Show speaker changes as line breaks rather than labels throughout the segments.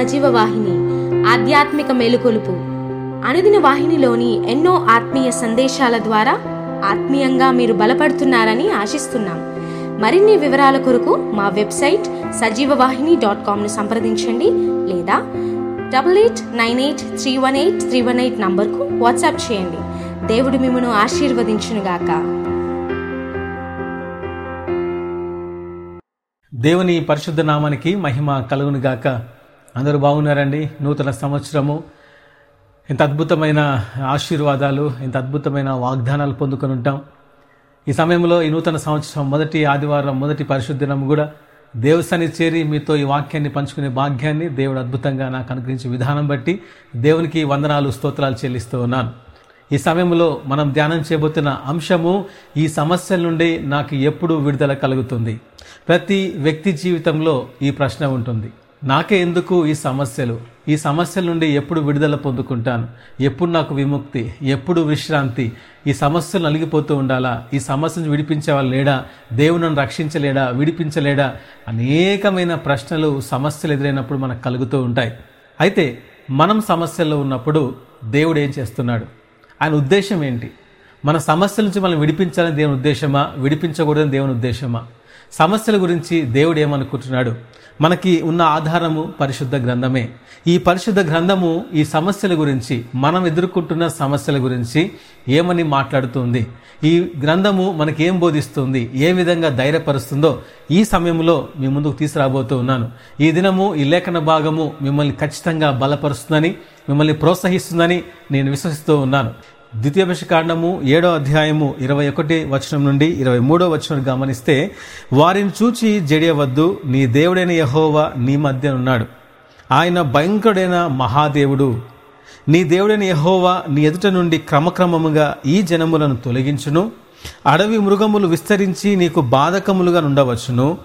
సజీవ వాహిని ఆధ్యాత్మిక మేలుకొలుపు. అనుదిన వాహినిలోని ఎన్నో ఆత్మీయ సందేశాల ద్వారా ఆత్మీయంగా మీరు బలపడుతున్నారని ఆశిస్తున్నాం. మరిన్ని వివరాల కొరకు మా వెబ్సైట్ సజీవవాహిని డాట్ కామ్ను సంప్రదించండి లేదా double eight nine eight three one eight three one eight నంబర్కు వాట్సాప్ చేయండి. దేవుడు మిమ్మను ఆశీర్వదించునుగాక
దేవుని పరిశుద్ధ నామానికి మహిమ కలుగును గాక. అందరూ బాగున్నారండి. నూతన సంవత్సరము. ఇంత అద్భుతమైన ఆశీర్వాదాలు ఇంత అద్భుతమైన వాగ్దానాలు పొందుకొని ఉంటాం. ఈ సమయంలో ఈ నూతన సంవత్సరం మొదటి ఆదివారం మొదటి పరిశుద్ధనం కూడా దేవస్థాని చేరి మీతో ఈ వాక్యాన్ని పంచుకునే భాగ్యాన్ని దేవుడు అద్భుతంగా నాకు అనుగ్రహించే విధానం బట్టి దేవునికి వందనాలు స్తోత్రాలు చెల్లిస్తూ ఉన్నాను. ఈ సమయంలో మనం ధ్యానం చేయబోతున్న అంశము ఈ సమస్యల నుండి నాకు ఎప్పుడు విడుదల కలుగుతుంది. ప్రతి వ్యక్తి జీవితంలో ఈ ప్రశ్న ఉంటుంది. నాకే ఎందుకు ఈ సమస్యలు? ఈ సమస్యల నుండి ఎప్పుడు విడుదల పొందుకుంటాను? ఎప్పుడు నాకు విముక్తి? ఎప్పుడు విశ్రాంతి? ఈ సమస్యలు నలిగిపోతూ ఉండాలా? ఈ సమస్యను విడిపించే వాళ్ళు లేడా? దేవుడు నన్ను రక్షించలేడా? విడిపించలేడా? అనేకమైన ప్రశ్నలు సమస్యలు ఎదురైనప్పుడు మనకు కలుగుతూ ఉంటాయి. అయితే మనం సమస్యల్లో ఉన్నప్పుడు దేవుడు ఏం చేస్తున్నాడు? ఆయన ఉద్దేశం ఏంటి? మన సమస్యల నుంచి మనం విడిపించాలని దేవుని ఉద్దేశమా? విడిపించకూడదని దేవుని ఉద్దేశమా? సమస్యల గురించి దేవుడు ఏమనుకుంటున్నాడు? మనకి ఉన్న ఆధారము పరిశుద్ధ గ్రంథమే. ఈ పరిశుద్ధ గ్రంథము ఈ సమస్యల గురించి మనం ఎదుర్కొంటున్న సమస్యల గురించి ఏమని మాట్లాడుతుంది? ఈ గ్రంథము మనకి ఏం బోధిస్తుంది? ఏ విధంగా ధైర్యపరుస్తుందో ఈ సమయంలో మీ ముందుకు తీసుకురాబోతూ ఉన్నాను. ఈ దినము ఈ లేఖన భాగము మిమ్మల్ని ఖచ్చితంగా బలపరుస్తుందని మిమ్మల్ని ప్రోత్సహిస్తుందని నేను విశ్వసిస్తూ ఉన్నాను. ద్వితీయ కాండము ఏడో అధ్యాయము ఇరవై ఒకటి వచనం నుండి ఇరవై మూడో వచనం గమనిస్తే వారిని చూచి జడియవద్దు నీ దేవుడైన యహోవా నీ మధ్య ఉన్నాడు. ఆయన భయంకరుడైన మహాదేవుడు. నీ దేవుడైన యహోవా నీ ఎదుట నుండి క్రమక్రమముగా ఈ జనములను తొలగించును. అడవి మృగములు విస్తరించి నీకు బాధకములుగా నుండవచ్చును.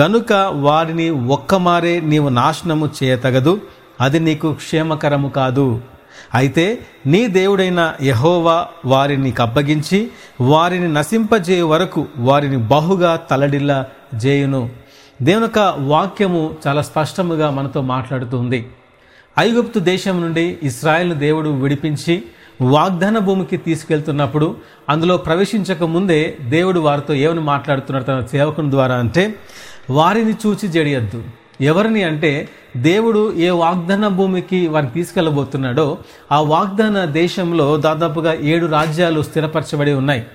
గనుక వారిని ఒక్కమారే నీవు నాశనము చేయతగదు. అది నీకు క్షేమకరము కాదు. అయితే నీ దేవుడైన యహోవా వారిని కప్పగించి వారిని నశింపజేయ వరకు వారిని బహుగా తలడిల్ల జేయును. దేవుని యొక్క వాక్యము చాలా స్పష్టముగా మనతో మాట్లాడుతుంది. ఐగుప్తు దేశం నుండి ఇస్రాయల్ను దేవుడు విడిపించి వాగ్దాన భూమికి తీసుకెళ్తున్నప్పుడు అందులో ప్రవేశించక ముందే దేవుడు వారితో ఏమని మాట్లాడుతున్నాడు తన సేవకుని ద్వారా అంటే వారిని చూచి జడియద్దు. ఎవరిని అంటే దేవుడు ఏ వాగ్దాన భూమికి వారిని తీసుకెళ్ళబోతున్నాడో ఆ వాగ్దాన దేశంలో దాదాపుగా ఏడు రాజ్యాలు స్థిరపరచబడి ఉన్నాయి.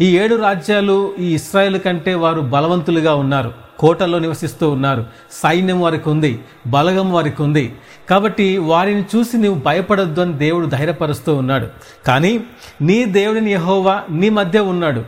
ఈ ఏడు రాజ్యాలు ఈ ఇస్రాయేల్ కంటే వారు బలవంతులుగా ఉన్నారు. కోటల్లో నివసిస్తూ ఉన్నారు. సైన్యం వారికి ఉంది. బలగం వారికి ఉంది. కాబట్టి వారిని చూసి నీవు భయపడొద్దు అని దేవుడు ధైర్యపరుస్తూ ఉన్నాడు. కానీ నీ దేవుడిని యహోవా నీ మధ్య ఉన్నాడు.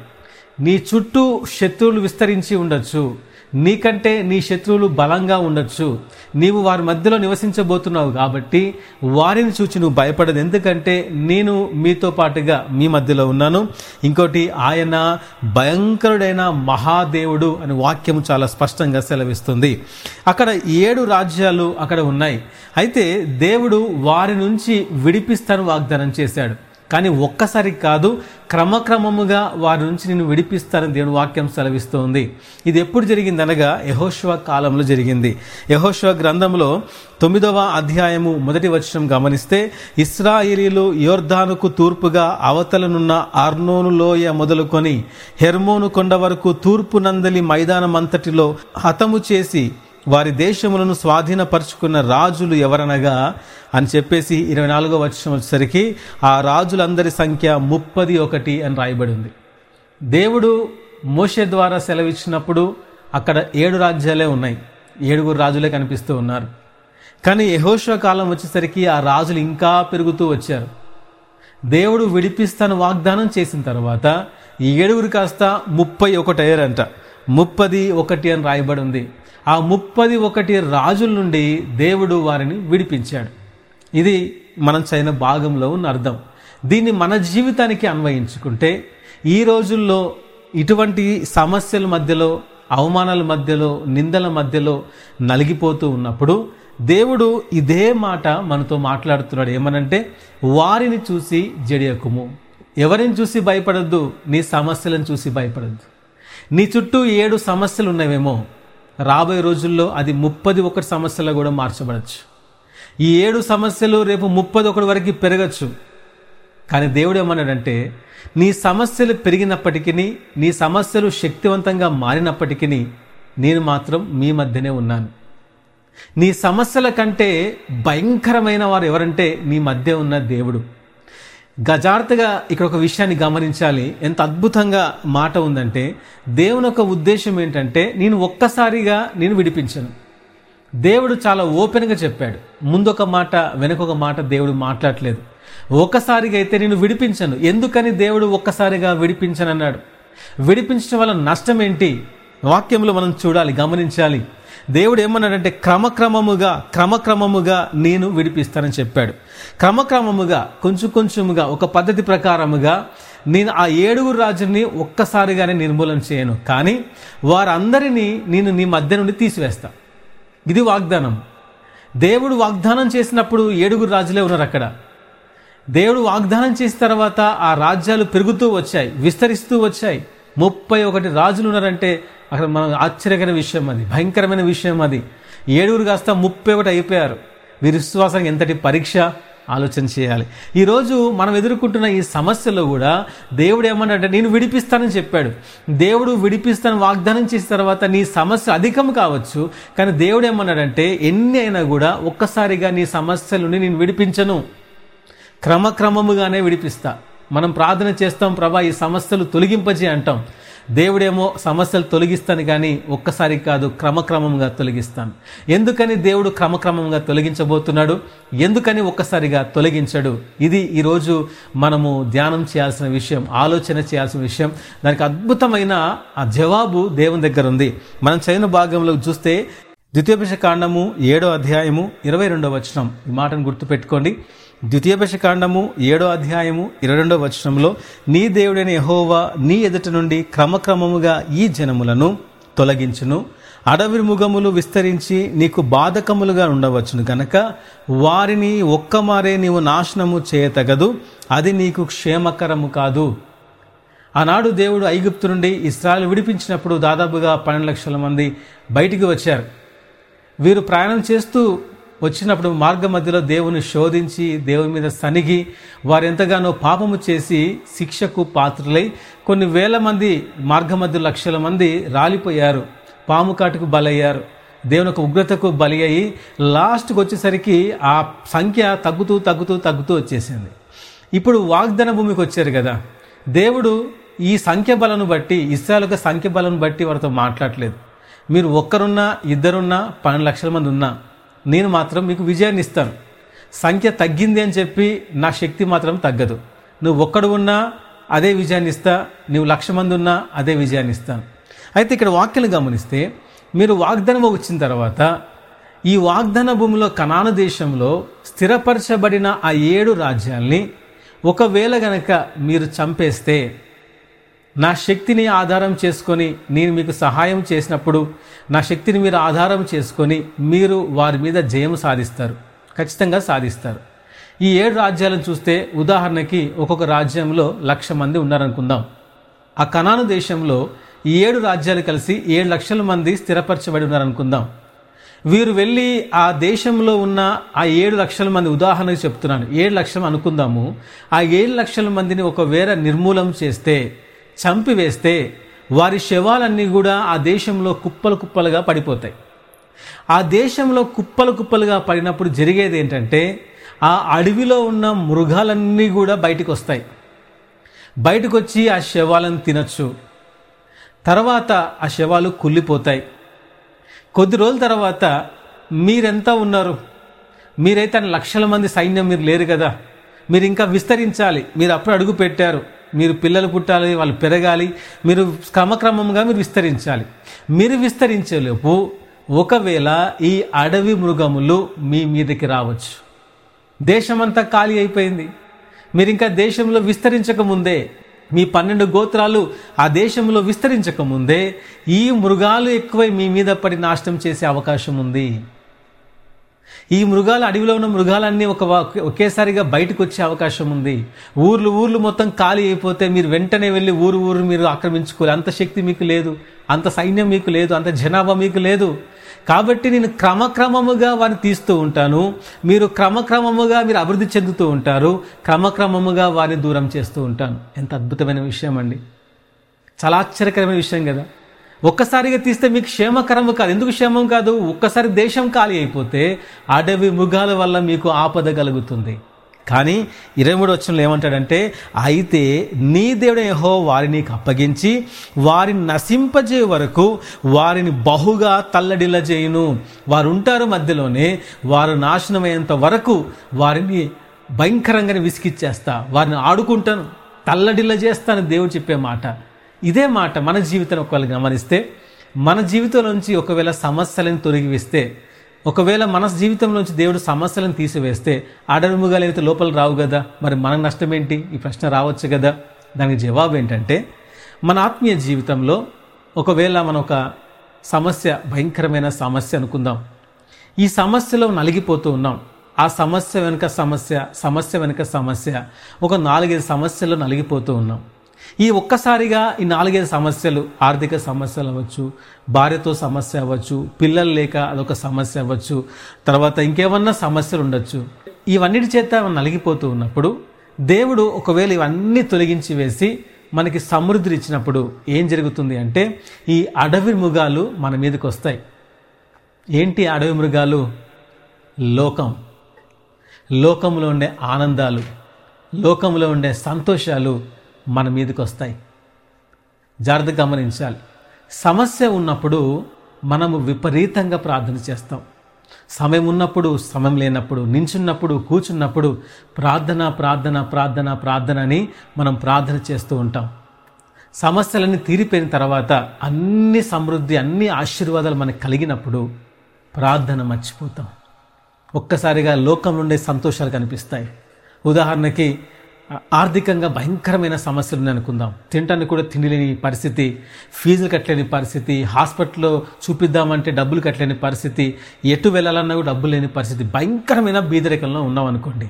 నీ చుట్టూ శత్రువులు విస్తరించి ఉండొచ్చు. నీకంటే నీ శత్రువులు బలంగా ఉండొచ్చు. నీవు వారి మధ్యలో నివసించబోతున్నావు కాబట్టి వారిని చూచి నువ్వు భయపడదు. ఎందుకంటే నేను మీతో పాటుగా మీ మధ్యలో ఉన్నాను. ఇంకోటి ఆయన భయంకరుడైన మహాదేవుడు అని వాక్యం చాలా స్పష్టంగా సెలవిస్తుంది. అక్కడ ఏడు రాజ్యాలు అక్కడ ఉన్నాయి. అయితే దేవుడు వారి నుంచి విడిపిస్తాను వాగ్దానం చేశాడు. కానీ ఒక్కసారి కాదు క్రమక్రమముగా వారి నుంచి నేను విడిపిస్తానని దేవుని వాక్యం సెలవిస్తోంది. ఇది ఎప్పుడు జరిగింది అనగా యహోశ్వ కాలంలో జరిగింది. యహోశ్వ గ్రంథంలో తొమ్మిదవ అధ్యాయము మొదటి వచనం గమనిస్తే ఇస్రాయిలీలు యోర్ధానుకు తూర్పుగా అవతలనున్న అర్నోను లోయ మొదలుకొని హెర్మోను కొండ వరకు తూర్పు నందలి మైదానం అంతటిలో హతము చేసి వారి దేశములను స్వాధీనపరుచుకున్న రాజులు ఎవరనగా అని చెప్పేసి ఇరవై నాలుగో వర్షం వచ్చేసరికి ఆ రాజులందరి సంఖ్య ముప్పది ఒకటి అని రాయబడి ఉంది దేవుడు మోషే ద్వారా సెలవిచ్చినప్పుడు అక్కడ ఏడు రాజ్యాలే ఉన్నాయి. ఏడుగురు రాజులే కనిపిస్తూ ఉన్నారు. కానీ యహోష కాలం వచ్చేసరికి ఆ రాజులు ఇంకా పెరుగుతూ వచ్చారు. దేవుడు విడిపిస్తాను వాగ్దానం చేసిన తర్వాత ఈ ఏడుగురు కాస్త ముప్పై ఒకటి అయ్యారంట. ముప్పది ఒకటి అని రాయబడి ఉంది. ఆ ముప్పది ఒకటి రాజుల నుండి దేవుడు వారిని విడిపించాడు. ఇది మనం చైన భాగంలో ఉన్న అర్థం. దీన్ని మన జీవితానికి అన్వయించుకుంటే ఈ రోజుల్లో ఇటువంటి సమస్యల మధ్యలో అవమానాల మధ్యలో నిందల మధ్యలో నలిగిపోతూ ఉన్నప్పుడు దేవుడు ఇదే మాట మనతో మాట్లాడుతున్నాడు. ఏమనంటే వారిని చూసి జడియకుము. ఎవరిని చూసి భయపడద్దు? నీ సమస్యలను చూసి భయపడద్దు. నీ చుట్టూ ఏడు సమస్యలు ఉన్నవేమో రాబోయే రోజుల్లో అది ముప్పది ఒకటి సమస్యలో కూడా మార్చబడచ్చు. ఈ ఏడు సమస్యలు రేపు ముప్పది ఒకటి వరకు పెరగచ్చు. కానీ దేవుడు ఏమన్నాడంటే నీ సమస్యలు పెరిగినప్పటికీ నీ సమస్యలు శక్తివంతంగా మారినప్పటికీ నేను మాత్రం మీ మధ్యనే ఉన్నాను. నీ సమస్యల కంటే భయంకరమైన వారు ఎవరంటే నీ మధ్య ఉన్న దేవుడు. గజార్తగా ఇక్కడ ఒక విషయాన్ని గమనించాలి. ఎంత అద్భుతంగా మాట ఉందంటే దేవుని యొక్క ఉద్దేశం ఏంటంటే నేను ఒక్కసారిగా నేను విడిపించను. దేవుడు చాలా ఓపెన్గా చెప్పాడు. ముందొక మాట వెనకొక మాట దేవుడు మాట్లాడలేదు. ఒక్కసారిగా అయితే నేను విడిపించను. ఎందుకని దేవుడు ఒక్కసారిగా విడిపించను అన్నాడు విడిపించడం వల్ల నష్టం ఏంటి? వాక్యంలో మనం చూడాలి గమనించాలి. దేవుడు ఏమన్నాడంటే క్రమక్రమముగా క్రమక్రమముగా నేను విడిపిస్తానని చెప్పాడు. క్రమక్రమముగా కొంచెం కొంచెముగా ఒక పద్ధతి ప్రకారముగా నేను ఆ ఏడుగురు రాజుని ఒక్కసారిగానే నిర్మూలన చేయను. కానీ వారందరినీ నేను నీ మధ్య నుండి తీసివేస్తా. ఇది వాగ్దానం. దేవుడు వాగ్దానం చేసినప్పుడు ఏడుగురు రాజులే ఉన్నారు అక్కడ. దేవుడు వాగ్దానం చేసిన తర్వాత ఆ రాజ్యాలు పెరుగుతూ వచ్చాయి విస్తరిస్తూ వచ్చాయి. ముప్పై ఒకటి రాజులు ఉన్నారంటే అక్కడ మనం ఆశ్చర్యకరమైన విషయం అది భయంకరమైన విషయం అది. ఏడుగురు కాస్త ముప్పై ఒకటి అయిపోయారు. వీరి విశ్వాసం ఎంతటి పరీక్ష? ఆలోచన చేయాలి. ఈరోజు మనం ఎదుర్కొంటున్న ఈ సమస్యలో కూడా దేవుడు ఏమన్నాడంటే నేను విడిపిస్తానని చెప్పాడు. దేవుడు విడిపిస్తాను వాగ్దానం చేసిన తర్వాత నీ సమస్య అధికం కావచ్చు. కానీ దేవుడు ఏమన్నాడంటే ఎన్ని అయినా కూడా ఒక్కసారిగా నీ సమస్యలని నేను విడిపించను. క్రమక్రమముగానే విడిపిస్తా. మనం ప్రార్థన చేస్తాం ప్రభా ఈ సమస్యలు తొలగింపజే అంటాం. దేవుడేమో సమస్యలు తొలగిస్తాను కానీ ఒక్కసారి కాదు క్రమక్రమంగా తొలగిస్తాను. ఎందుకని దేవుడు క్రమక్రమంగా తొలగించబోతున్నాడు? ఎందుకని ఒక్కసారిగా తొలగించడు? ఇది ఈరోజు మనము ధ్యానం చేయాల్సిన విషయం ఆలోచన చేయాల్సిన విషయం. దానికి అద్భుతమైన ఆ జవాబు దేవుని దగ్గర ఉంది. మనం చదివిన భాగంలో చూస్తే ద్వితీయోపేష కాండము ఏడో అధ్యాయము ఇరవై రెండో వచనం. ఈ మాటను గుర్తుపెట్టుకోండి. ద్వితీయోపేష కాండము ఏడో అధ్యాయము ఇరవై రెండో వచనంలో నీ దేవుడైన యహోవా నీ ఎదుట నుండి క్రమక్రమముగా ఈ జనములను తొలగించును. అడవి ముగములు విస్తరించి నీకు బాధకములుగా ఉండవచ్చును గనక వారిని ఒక్కమారే నీవు నాశనము చేయతగదు. అది నీకు క్షేమకరము కాదు. ఆనాడు దేవుడు ఐగుప్తు నుండి ఇస్రాయల్ విడిపించినప్పుడు దాదాపుగా పన్నెండు లక్షల మంది బయటికి వచ్చారు. వీరు ప్రయాణం చేస్తూ వచ్చినప్పుడు మార్గ మధ్యలో దేవుని శోధించి దేవుని మీద సనిగి వారు ఎంతగానో పాపము చేసి శిక్షకు పాత్రులై కొన్ని వేల మంది మార్గ మధ్య లక్షల మంది రాలిపోయారు. పాము కాటుకు బలయ్యారు. దేవుని యొక్క ఉగ్రతకు బలి అయ్యి లాస్ట్కి వచ్చేసరికి ఆ సంఖ్య తగ్గుతూ తగ్గుతూ తగ్గుతూ వచ్చేసింది. ఇప్పుడు వాగ్దాన భూమికి వచ్చారు కదా. దేవుడు ఈ సంఖ్య బలను బట్టి ఇస్రాయల్ యొక్క సంఖ్య బలను బట్టి వారితో మాట్లాడలేదు. మీరు ఒక్కరున్నా ఇద్దరున్నా పన్నెండు లక్షల మంది ఉన్నా నేను మాత్రం మీకు విజయాన్ని ఇస్తాను. సంఖ్య తగ్గింది అని చెప్పి నా శక్తి మాత్రం తగ్గదు. నువ్వు ఒక్కడు ఉన్నా అదే విజయాన్ని ఇస్తా నువ్వు లక్ష మంది ఉన్నా అదే విజయాన్ని ఇస్తాను. అయితే ఇక్కడ వాక్యలు గమనిస్తే మీరు వాగ్దానం వచ్చిన తర్వాత ఈ వాగ్దాన భూమిలో కనాను దేశంలో స్థిరపరచబడిన ఆ ఏడు రాజ్యాల్ని ఒకవేళ గనక మీరు చంపేస్తే నా శక్తిని ఆధారం చేసుకొని నేను మీకు సహాయం చేసినప్పుడు నా శక్తిని మీరు ఆధారం చేసుకొని మీరు వారి మీద జయం సాధిస్తారు ఖచ్చితంగా సాధిస్తారు. ఈ ఏడు రాజ్యాలను చూస్తే ఉదాహరణకి ఒక్కొక్క రాజ్యంలో లక్ష మంది ఉన్నారనుకుందాం. ఆ కణాను దేశంలో ఈ ఏడు రాజ్యాలు కలిసి ఏడు లక్షల మంది స్థిరపరచబడి ఉన్నారనుకుందాం. వీరు వెళ్ళి ఆ దేశంలో ఉన్న ఆ ఏడు లక్షల మంది ఉదాహరణకు చెప్తున్నాను. ఏడు లక్షలు అనుకుందాము. ఆ ఏడు లక్షల మందిని ఒకవేళ నిర్మూలం చేస్తే చంపివేస్తే వారి శవాలన్నీ కూడా ఆ దేశంలో కుప్పలు కుప్పలుగా పడిపోతాయి. ఆ దేశంలో కుప్పలు కుప్పలుగా పడినప్పుడు జరిగేది ఏంటంటే ఆ అడవిలో ఉన్న మృగాలన్నీ కూడా బయటకు వస్తాయి బయటకు వచ్చి ఆ శవాలను తినచ్చు. తర్వాత ఆ శవాలు కుళ్ళిపోతాయి. కొద్ది రోజుల తర్వాత మీరెంత ఉన్నారు? మీరైతే లక్షల మంది సైన్యం మీరు లేరు కదా. మీరు ఇంకా విస్తరించాలి. మీరు అప్పుడు అడుగు పెట్టారు. మీరు పిల్లలు పుట్టాలి వాళ్ళు పెరగాలి మీరు క్రమక్రమంగా మీరు విస్తరించాలి. మీరు విస్తరించేలోపు ఒకవేళ ఈ అడవి మృగములు మీ మీదకి రావచ్చు. దేశమంతా ఖాళీ అయిపోయింది. మీరు ఇంకా దేశంలో విస్తరించక ముందే మీ పన్నెండు గోత్రాలు ఆ దేశంలో విస్తరించక ముందే ఈ మృగాలు ఎక్కువై మీ మీద పడి నాశనం చేసే అవకాశం ఉంది. ఈ మృగాలు అడవిలో ఉన్న మృగాలన్నీ ఒక ఒకేసారిగా బయటకు వచ్చే అవకాశం ఉంది. ఊర్లు ఊర్లు మొత్తం ఖాళీ అయిపోతే మీరు వెంటనే వెళ్ళి ఊరు ఊరు మీరు ఆక్రమించుకోవాలి. అంత శక్తి మీకు లేదు. అంత సైన్యం మీకు లేదు. అంత జనాభా మీకు లేదు. కాబట్టి నేను క్రమక్రమముగా వారిని తీస్తూ ఉంటాను. మీరు క్రమక్రమముగా మీరు అభివృద్ధి చెందుతూ ఉంటారు. క్రమక్రమముగా వారిని దూరం చేస్తూ ఉంటాను. ఎంత అద్భుతమైన విషయం అండి. చాలా ఆశ్చర్యకరమైన విషయం కదా. ఒక్కసారిగా తీస్తే మీకు క్షేమకరము కాదు. ఎందుకు క్షేమం కాదు? ఒక్కసారి దేశం ఖాళీ అయిపోతే అడవి మృగాల వల్ల మీకు ఆపద కలుగుతుంది. కానీ ఇరవై మూడు వచ్చంలో ఏమంటాడంటే అయితే నీ దేవుడు యెహో వారిని నీకు అప్పగించి వారిని నశింపజే వరకు వారిని బహుగా తల్లడిల్ల చేయును వారు ఉంటారు మధ్యలోనే వారు నాశనమయ్యేంత వరకు వారిని భయంకరంగానే విసిగిచ్చేస్తా. వారిని ఆడుకుంటాను తల్లడిల్ల చేస్తాను దేవుడు చెప్పే మాట. ఇదే మాట మన జీవితం ఒకవేళ గమనిస్తే మన జీవితం నుంచి ఒకవేళ సమస్యలను తొలగివేస్తే ఒకవేళ మన జీవితంలోంచి దేవుడు సమస్యలను తీసివేస్తే అడరుముగా లేకపోతే లోపల రావు కదా మరి మన నష్టం ఏంటి ఈ ప్రశ్న రావచ్చు కదా దానికి జవాబు ఏంటంటే మన ఆత్మీయ జీవితంలో ఒకవేళ మన ఒక సమస్య భయంకరమైన సమస్య అనుకుందాం. ఈ సమస్యలో నలిగిపోతూ ఉన్నాం. ఆ సమస్య వెనుక సమస్య సమస్య వెనుక సమస్య ఒక నాలుగైదు సమస్యలు నలిగిపోతూ ఉన్నాం. ఈ ఒక్కసారిగా ఈ నాలుగైదు సమస్యలు ఆర్థిక సమస్యలు అవ్వచ్చు భార్యతో సమస్య అవ్వచ్చు పిల్లలు లేక అదొక సమస్య అవ్వచ్చు తర్వాత ఇంకేమన్నా సమస్యలు ఉండొచ్చు. ఇవన్నిటి చేత మనం నలిగిపోతూ ఉన్నప్పుడు దేవుడు ఒకవేళ ఇవన్నీ తొలగించి వేసి మనకి సమృద్ధి ఇచ్చినప్పుడు ఏం జరుగుతుంది అంటే ఈ అడవి మృగాలు మన మీదకి వస్తాయి. ఏంటి అడవి మృగాలు? లోకం. లోకంలో ఉండే ఆనందాలు లోకంలో ఉండే సంతోషాలు మన మీదకి వస్తాయి. జాగ్రత్త గమనించాలి. సమస్య ఉన్నప్పుడు మనము విపరీతంగా ప్రార్థన చేస్తాం. సమయం ఉన్నప్పుడు సమయం లేనప్పుడు నించున్నప్పుడు కూర్చున్నప్పుడు ప్రార్థన ప్రార్థన ప్రార్థన ప్రార్థన అని మనం ప్రార్థన చేస్తూ ఉంటాం. సమస్యలన్నీ తీరిపోయిన తర్వాత అన్ని సమృద్ధి అన్ని ఆశీర్వాదాలు మనకు కలిగినప్పుడు ప్రార్థన మర్చిపోతాం. ఒక్కసారిగా లోకం నుండే సంతోషాలు కనిపిస్తాయి. ఉదాహరణకి ఆర్థికంగా భయంకరమైన సమస్యలు ఉన్నాయి అనుకుందాం. తినటానికి కూడా తిండి లేని పరిస్థితి ఫీజులు కట్టలేని పరిస్థితి హాస్పిటల్లో చూపిద్దామంటే డబ్బులు కట్టలేని పరిస్థితి ఎటు వెళ్ళాలన్నా కూడా డబ్బులు లేని పరిస్థితి భయంకరమైన బీదరికంలో ఉన్నాం అనుకోండి.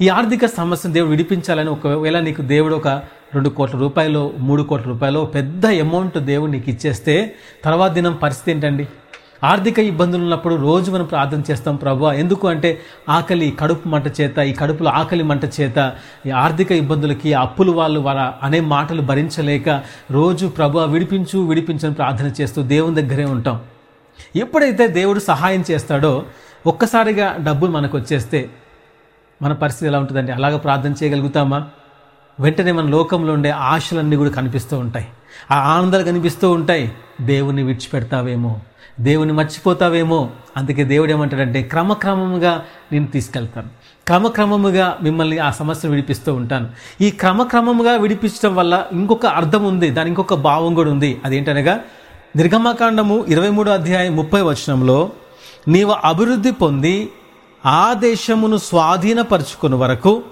ఈ ఆర్థిక సమస్యను దేవుడు విడిపించాలని ఒకవేళ నీకు దేవుడు ఒక రెండు కోట్ల రూపాయలు మూడు కోట్ల రూపాయలు పెద్ద అమౌంట్ దేవుడు నీకు ఇచ్చేస్తే తర్వాత దినం పరిస్థితి ఏంటండి? ఆర్థిక ఇబ్బందులు ఉన్నప్పుడు రోజు మనం ప్రార్థన చేస్తాం ప్రభు. ఎందుకు అంటే ఆకలి కడుపు మంట చేత ఈ కడుపులో ఆకలి మంట చేత ఈ ఆర్థిక ఇబ్బందులకి అప్పులు వాళ్ళు వార అనే మాటలు భరించలేక రోజు ప్రభు విడిపించు విడిపించని ప్రార్థన చేస్తూ దేవుని దగ్గరే ఉంటాం. ఎప్పుడైతే దేవుడు సహాయం చేస్తాడో ఒక్కసారిగా డబ్బులు మనకు వచ్చేస్తే మన పరిస్థితి ఎలా ఉంటుందండి? అలాగ ప్రార్థన చేయగలుగుతామా? వెంటనే మన లోకంలో ఉండే ఆశలన్నీ కూడా కనిపిస్తూ ఉంటాయి. ఆ ఆనందాలు కనిపిస్తూ ఉంటాయి. దేవుణ్ణి విడిచిపెడతావేమో. దేవుని మర్చిపోతావేమో? అందుకే దేవుడు ఏమంటాడంటే క్రమక్రమముగా నేను తీసుకెళ్తాను. క్రమక్రమముగా మిమ్మల్ని ఆ సమస్యను విడిపిస్తూ ఉంటాను. ఈ క్రమక్రమముగా విడిపించడం వల్ల ఇంకొక అర్థం ఉంది దాని ఇంకొక భావం కూడా ఉంది. అదేంటనగా నిర్గమకాండము ఇరవై మూడో అధ్యాయం ముప్పై వచనంలో నీవు అభివృద్ధి పొంది ఆ దేశమును స్వాధీనపరుచుకుని వరకు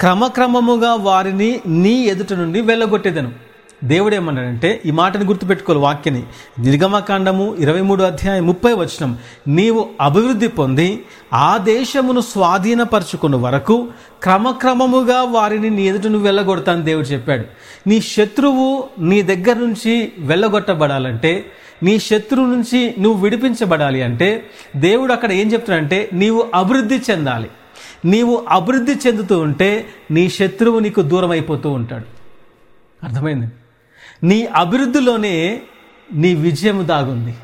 క్రమక్రమముగా వారిని నీ ఎదుట నుండి వెళ్ళగొట్టేదను. దేవుడు ఏమన్నాడంటే ఈ మాటను గుర్తుపెట్టుకోవాలి వాక్యని నిర్గమకాండము ఇరవై మూడు అధ్యాయం ముప్పై వచనం. నీవు అభివృద్ధి పొంది ఆ దేశమును స్వాధీనపరచుకున్న వరకు క్రమక్రమముగా వారిని నీ ఎదుట నువ్వు వెళ్ళగొడతాను దేవుడు చెప్పాడు. నీ శత్రువు నీ దగ్గర నుంచి వెళ్ళగొట్టబడాలంటే నీ శత్రువు నుంచి నువ్వు విడిపించబడాలి అంటే దేవుడు అక్కడ ఏం చెప్తున్నాడంటే నీవు అభివృద్ధి చెందాలి. నీవు అభివృద్ధి చెందుతూ ఉంటే నీ శత్రువు నీకు దూరం అయిపోతూ ఉంటాడు. అర్థమైంది? నీ అభివృద్ధిలోనే నీ విజయం దాగుంది.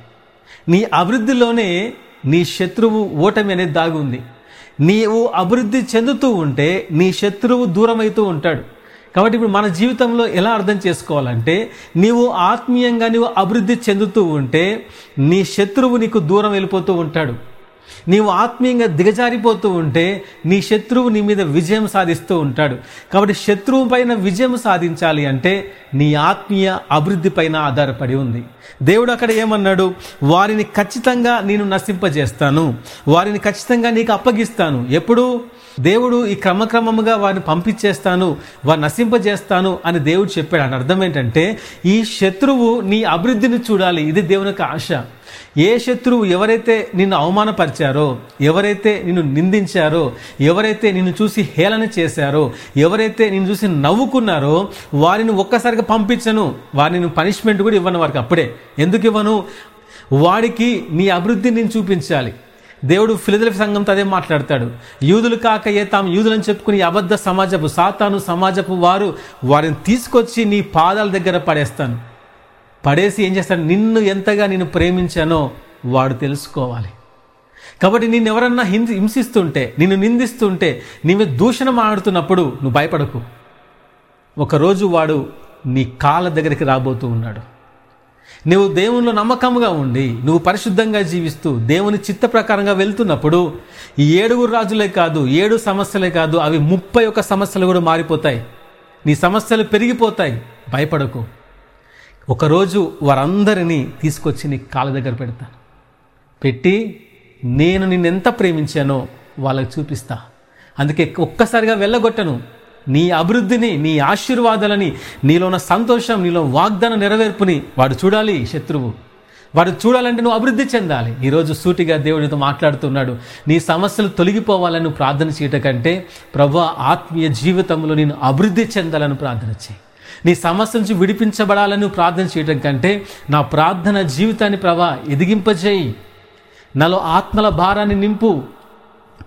నీ అభివృద్ధిలోనే నీ శత్రువు ఓటమి అనేది దాగుంది. నీవు అభివృద్ధి చెందుతూ ఉంటే నీ శత్రువు దూరమైతూ ఉంటాడు. కాబట్టి ఇప్పుడు మన జీవితంలో ఎలా అర్థం చేసుకోవాలంటే నీవు ఆత్మీయంగా నీవు అభివృద్ధి చెందుతూ ఉంటే నీ శత్రువు నీకు దూరం వెళ్ళిపోతూ ఉంటాడు. నీవు ఆత్మీయంగా దిగజారిపోతూ ఉంటే నీ శత్రువు నీ మీద విజయం సాధిస్తూ ఉంటాడు. కాబట్టి శత్రువు పైన విజయం సాధించాలి అంటే నీ ఆత్మీయ అభివృద్ధి పైన ఆధారపడి ఉంది. దేవుడు అక్కడ ఏమన్నాడు? వారిని ఖచ్చితంగా నేను నశింపజేస్తాను. వారిని ఖచ్చితంగా నీకు అప్పగిస్తాను. ఎప్పుడు? దేవుడు ఈ క్రమక్రమముగా వారిని పంపించేస్తాను వారిని నశింపజేస్తాను అని దేవుడు చెప్పాడు. అని అర్థం ఏంటంటే ఈ శత్రువు నీ అభివృద్ధిని చూడాలి. ఇది దేవుని యొక్క ఆశ. ఏ శత్రువు ఎవరైతే నిన్ను అవమానపరిచారో ఎవరైతే నిన్ను నిందించారో ఎవరైతే నిన్ను చూసి హేళన చేశారో ఎవరైతే నిన్ను చూసి నవ్వుకున్నారో వారిని ఒక్కసారిగా పంపించను. వారిని పనిష్మెంట్ కూడా ఇవ్వను వారికి అప్పుడే. ఎందుకు ఇవ్వను? వాడికి నీ అభివృద్ధి నేను చూపించాలి. దేవుడు ఫిలిదలఫ్ సంఘంతో అదే మాట్లాడతాడు. యూదులు కాక ఏ తాము యూదులని చెప్పుకుని అబద్ధ సమాజపు సాతాను సమాజపు వారు వారిని తీసుకొచ్చి నీ పాదాల దగ్గర పడేస్తాను. పడేసి ఏం చేస్తాడు? నిన్ను ఎంతగా నేను ప్రేమించానో వాడు తెలుసుకోవాలి. కాబట్టి నిన్ను ఎవరన్నా హింసి హింసిస్తుంటే నిన్ను నిందిస్తుంటే నీవే దూషణం ఆడుతున్నప్పుడు నువ్వు భయపడకు. ఒకరోజు వాడు నీ కాళ్ళ దగ్గరికి రాబోతూ ఉన్నాడు. నువ్వు దేవునిలో నమ్మకంగా ఉండి నువ్వు పరిశుద్ధంగా జీవిస్తూ దేవుని చిత్త ప్రకారంగా వెళ్తున్నప్పుడు ఈ ఏడుగురు రాజులే కాదు ఏడు సమస్యలే కాదు అవి ముప్పై ఒక్క సమస్యలు కూడా మారిపోతాయి. నీ సమస్యలు పెరిగిపోతాయి. భయపడకు. ఒకరోజు వారందరినీ తీసుకొచ్చి నీ కాళ్ళ దగ్గర పెడతాను పెట్టి నేను నిన్నెంత ప్రేమించానో వాళ్ళకి చూపిస్తా. అందుకే ఒక్కసారిగా వెళ్ళగొట్టను. నీ అభివృద్ధిని నీ ఆశీర్వాదాలని నీలో ఉన్న సంతోషం నీలో వాగ్దాన నెరవేర్పుని వాడు చూడాలి శత్రువు. వాడు చూడాలంటే నువ్వు అభివృద్ధి చెందాలి. ఈరోజు సూటిగా దేవునితో మాట్లాడుతున్నాడు. నీ సమస్యలు తొలగిపోవాలని ప్రార్థన చేయటం కంటే ప్రభు ఆత్మీయ జీవితంలో నేను అభివృద్ధి చెందాలని ప్రార్థన చేయి. నీ సమస్య నుంచి విడిపించబడాలని ప్రార్థన చేయటం కంటే నా ప్రార్థన జీవితాన్ని ప్రభా ఎదిగింపజేయి. నాలో ఆత్మల భారాన్ని నింపు.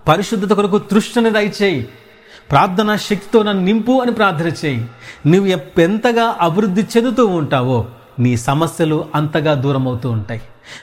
పరిశుద్ధత కొరకు తృష్ణని దయచేయి. ప్రార్థనా శక్తితో నన్ను నింపు అని ప్రార్థన చేయి. నువ్వు ఎంతగా అభివృద్ధి చెందుతూ ఉంటావో నీ సమస్యలు అంతగా దూరం అవుతూ ఉంటాయి.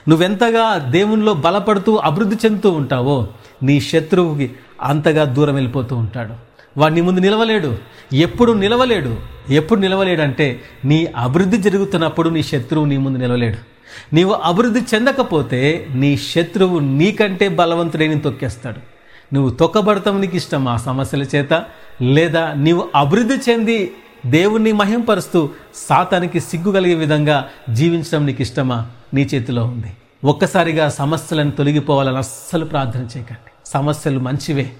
నువ్వెంతగా దేవునిలో బలపడుతూ అభివృద్ధి చెందుతూ ఉంటావో నీ శత్రువుకి అంతగా దూరం వెళ్ళిపోతూ ఉంటాడు. వాడిని నీ ముందు నిలవలేడు. ఎప్పుడు నిలవలేడు. ఎప్పుడు నిలవలేడు అంటే నీ అభివృద్ధి జరుగుతున్నప్పుడు నీ శత్రువు నీ ముందు నిలవలేడు. నీవు అభివృద్ధి చెందకపోతే నీ శత్రువు నీకంటే బలవంతుడైన తొక్కేస్తాడు. నువ్వు తొక్కబడతాం నీకు ఇష్టం ఆ సమస్యల చేత లేదా నీవు అభివృద్ధి చెంది దేవుణ్ణి మహింపరుస్తూ సాతానికి సిగ్గు కలిగే విధంగా జీవించడం నీకు ఇష్టమా? నీ చేతిలో ఉంది. ఒక్కసారిగా సమస్యలను తొలగిపోవాలని అస్సలు ప్రార్థన చేయకండి. సమస్యలు మంచివే.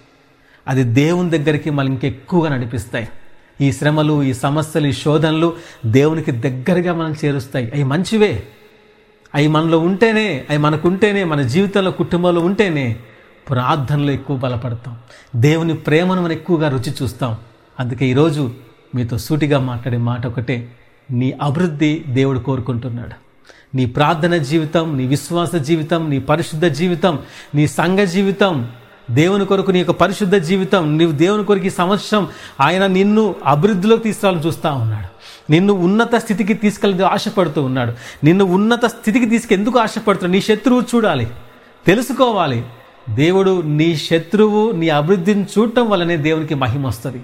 అది దేవుని దగ్గరికి మళ్ళీ ఇంకెక్కువగా నడిపిస్తాయి. ఈ శ్రమలు ఈ సమస్యలు ఈ శోధనలు దేవునికి దగ్గరగా మనం చేరుస్తాయి. అవి మంచివే. అవి మనలో ఉంటేనే అవి మనకుంటేనే మన జీవితంలో కుటుంబంలో ఉంటేనే ప్రార్థనలో ఎక్కువ బలపడతాం. దేవుని ప్రేమను మనం ఎక్కువగా రుచి చూస్తాం. అందుకే ఈరోజు మీతో సూటిగా మాట్లాడే మాట ఒకటే నీ అభివృద్ధి దేవుడు కోరుకుంటున్నాడు. నీ ప్రార్థన జీవితం నీ విశ్వాస జీవితం నీ పరిశుద్ధ జీవితం నీ సంఘ జీవితం దేవుని కొరకు నీ యొక్క పరిశుద్ధ జీవితం నీవు దేవుని కొరకు ఈ సంవత్సరం ఆయన నిన్ను అభివృద్ధిలోకి తీసుకురావాలని చూస్తూ ఉన్నాడు. నిన్ను ఉన్నత స్థితికి తీసుకెళ్ళి ఆశపడుతూ ఉన్నాడు. నిన్ను ఉన్నత స్థితికి తీసుకెందుకు ఆశపడుతున్నాడు? నీ శత్రువు చూడాలి. తెలుసుకోవాలి. దేవుడు నీ శత్రువు నీ అభివృద్ధిని చూడటం వల్లనే దేవునికి మహిమ వస్తుంది.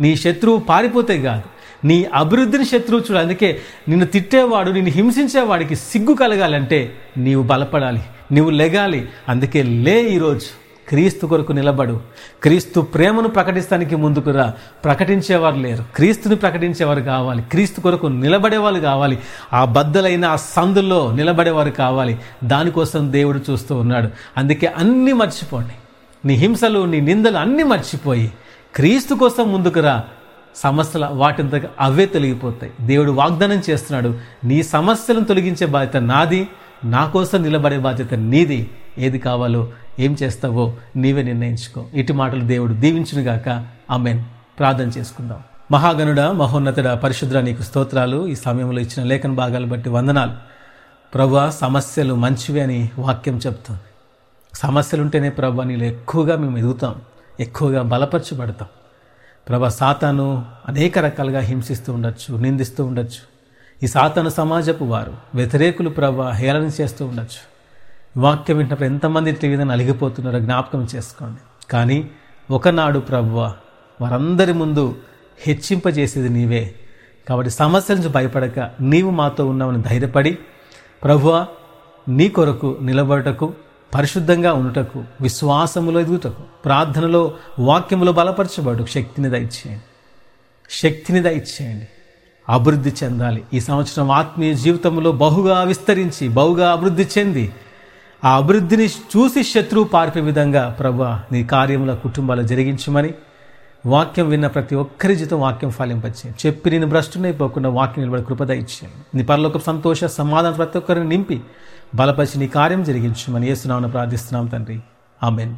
నీ శత్రువు పారిపోతే కాదు. నీ అభివృద్ధిని శత్రువు చూడాలి. అందుకే నిన్ను తిట్టేవాడు నిన్ను హింసించేవాడికి సిగ్గు కలగాలంటే నీవు బలపడాలి. నీవు లెగాలి. అందుకే లే ఈరోజు. క్రీస్తు కొరకు నిలబడు. క్రీస్తు ప్రేమను ప్రకటిస్తానికి ముందుకు రా. ప్రకటించేవారు లేరు. క్రీస్తుని ప్రకటించేవారు కావాలి. క్రీస్తు కొరకు నిలబడేవాళ్ళు కావాలి. ఆ బద్దలైన ఆ సందుల్లో నిలబడేవారు కావాలి. దానికోసం దేవుడు చూస్తూ ఉన్నాడు. అందుకే అన్నీ మర్చిపోండి. నీ హింసలు నీ నిందలు అన్నీ మర్చిపోయి క్రీస్తు కోసం ముందుకు రా. సమస్యల వాటింత అవే తొలగిపోతాయి. దేవుడు వాగ్దానం చేస్తున్నాడు. నీ సమస్యలను తొలగించే బాధ్యత నాది. నా కోసం నిలబడే బాధ్యత నీది. ఏది కావాలో ఏం చేస్తావో నీవే నిర్ణయించుకో. ఇటు మాటలు దేవుడు దీవించునుగాక. ఆమెన్. ప్రార్థన చేసుకుందాం. మహాగణుడ మహోన్నతుడ పరిశుద్ర నీకు స్తోత్రాలు. ఈ సమయంలో ఇచ్చిన లేఖన భాగాలు బట్టి వందనాలు. ప్రభు సమస్యలు మంచివి అని వాక్యం చెప్తుంది సమస్యలు ఉంటేనే ప్రభా నీళ్ళు ఎక్కువగా మేము ఎదుగుతాం. ఎక్కువగా బలపరచబడతాం. ప్రభా సాతాను అనేక రకాలుగా హింసిస్తూ ఉండొచ్చు నిందిస్తూ ఉండొచ్చు. ఈ సాతాను సమాజపు వారు వ్యతిరేకులు ప్రభా హేళన చేస్తూ ఉండొచ్చు. వాక్యం వింటున్నప్పుడు ఎంతమంది ఇట్ల విధంగా అలిగిపోతున్నారో జ్ఞాపకం చేసుకోండి. కానీ ఒకనాడు ప్రభువ వారందరి ముందు హెచ్చింపజేసేది నీవే. కాబట్టి సమస్యల నుంచి భయపడక నీవు మాతో ఉన్నావని ధైర్యపడి ప్రభువ నీ కొరకు నిలబడటకు పరిశుద్ధంగా ఉండుటకు విశ్వాసములో ఎదుగుటకు ప్రార్థనలో వాక్యములో బలపరచబడు శక్తిని దయచేయండి. శక్తిని దయచేయండి. అభివృద్ధి చెందాలి. ఈ సంవత్సరం ఆత్మీయ జీవితంలో బహుగా విస్తరించి బహుగా అభివృద్ధి చెంది ఆ అభివృద్ధిని చూసి శత్రువు పార్పే విధంగా ప్రభు నీ కార్యముల కుటుంబాలు జరిగించమని వాక్యం విన్న ప్రతి ఒక్కరి జీతం వాక్యం ఫలింపచేయండి. చెప్పి నేను భ్రష్టునైపోకుండా వాక్యం నిలబడి కృపద ఇచ్చేయండి. నీ పరలోక సంతోష సమాధానం ప్రతి ఒక్కరిని నింపి బలపరిచి నీ కార్యం జరిగించమని ఏసునామని ప్రార్థిస్తున్నాం తండ్రి. ఆమెన్.